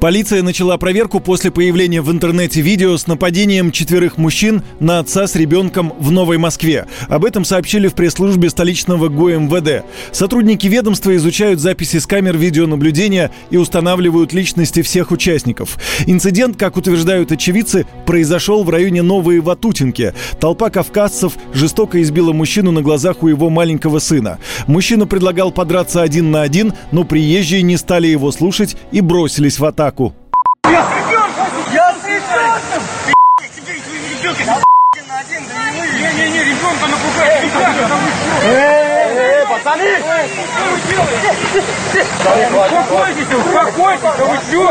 Полиция начала проверку после появления в интернете видео с нападением четверых мужчин на отца с ребенком в Новой Москве. Об этом сообщили в пресс-службе столичного ГУМВД. Сотрудники ведомства изучают записи с камер видеонаблюдения и устанавливают личности всех участников. Инцидент, как утверждают очевидцы, произошел в районе Новые Ватутинки. Толпа кавказцев жестоко избила мужчину на глазах у его маленького сына. Мужчина предлагал подраться один на один, но приезжие не стали его слушать и бросились в атаку атаку. Я с ребенком! Я с ребенком! Не-не-не, ребенка напугать нельзя, это вы что? Эй, пацаны! Успокойтесь, успокойтесь, вы что?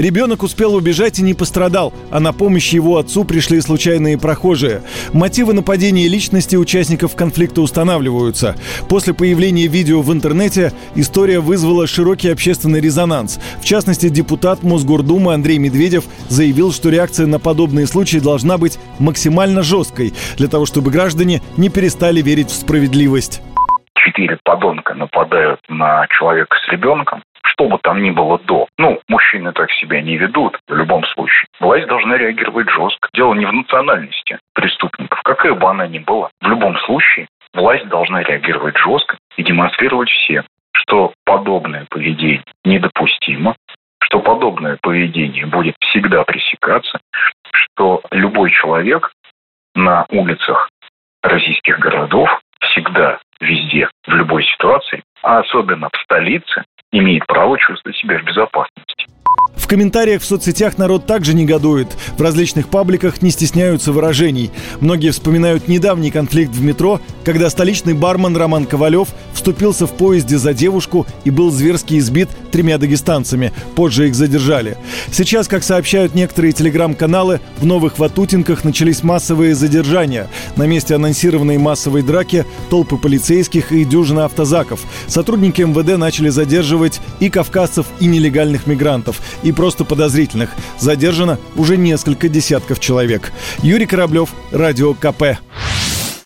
Ребенок успел убежать и не пострадал, а на помощь его отцу пришли случайные прохожие. Мотивы нападения личности участников конфликта устанавливаются. После появления видео в интернете история вызвала широкий общественный резонанс. В частности, депутат Мосгордумы Андрей Медведев заявил, что реакция на подобные случаи должна быть максимально жесткой, для того, чтобы граждане не перестали верить в справедливость четыре подонка нападают на человека с ребенком, что бы там ни было до. Ну, мужчины так себя не ведут в любом случае. Власть должна реагировать жестко. Дело не в национальности преступников, какая бы она ни была. В любом случае власть должна реагировать жестко и демонстрировать всем, что подобное поведение недопустимо, что подобное поведение будет всегда пресекаться, что любой человек на улицах российских городов всегда, везде, в любой ситуации, а особенно в столице, имеет право чувствовать себя в безопасности. В комментариях в соцсетях народ также негодует. В различных пабликах не стесняются выражений. Многие вспоминают недавний конфликт в метро, когда столичный бармен Роман Ковалев вступился в поезде за девушку и был зверски избит тремя дагестанцами. Позже их задержали. Сейчас, как сообщают некоторые телеграм-каналы, в Новых Ватутинках начались массовые задержания. На месте анонсированной массовой драки толпы полицейских и дюжина автозаков. Сотрудники МВД начали задерживать и кавказцев, и нелегальных мигрантов, и просто подозрительных. Задержано уже несколько десятков человек. Юрий Кораблев, Радио КП.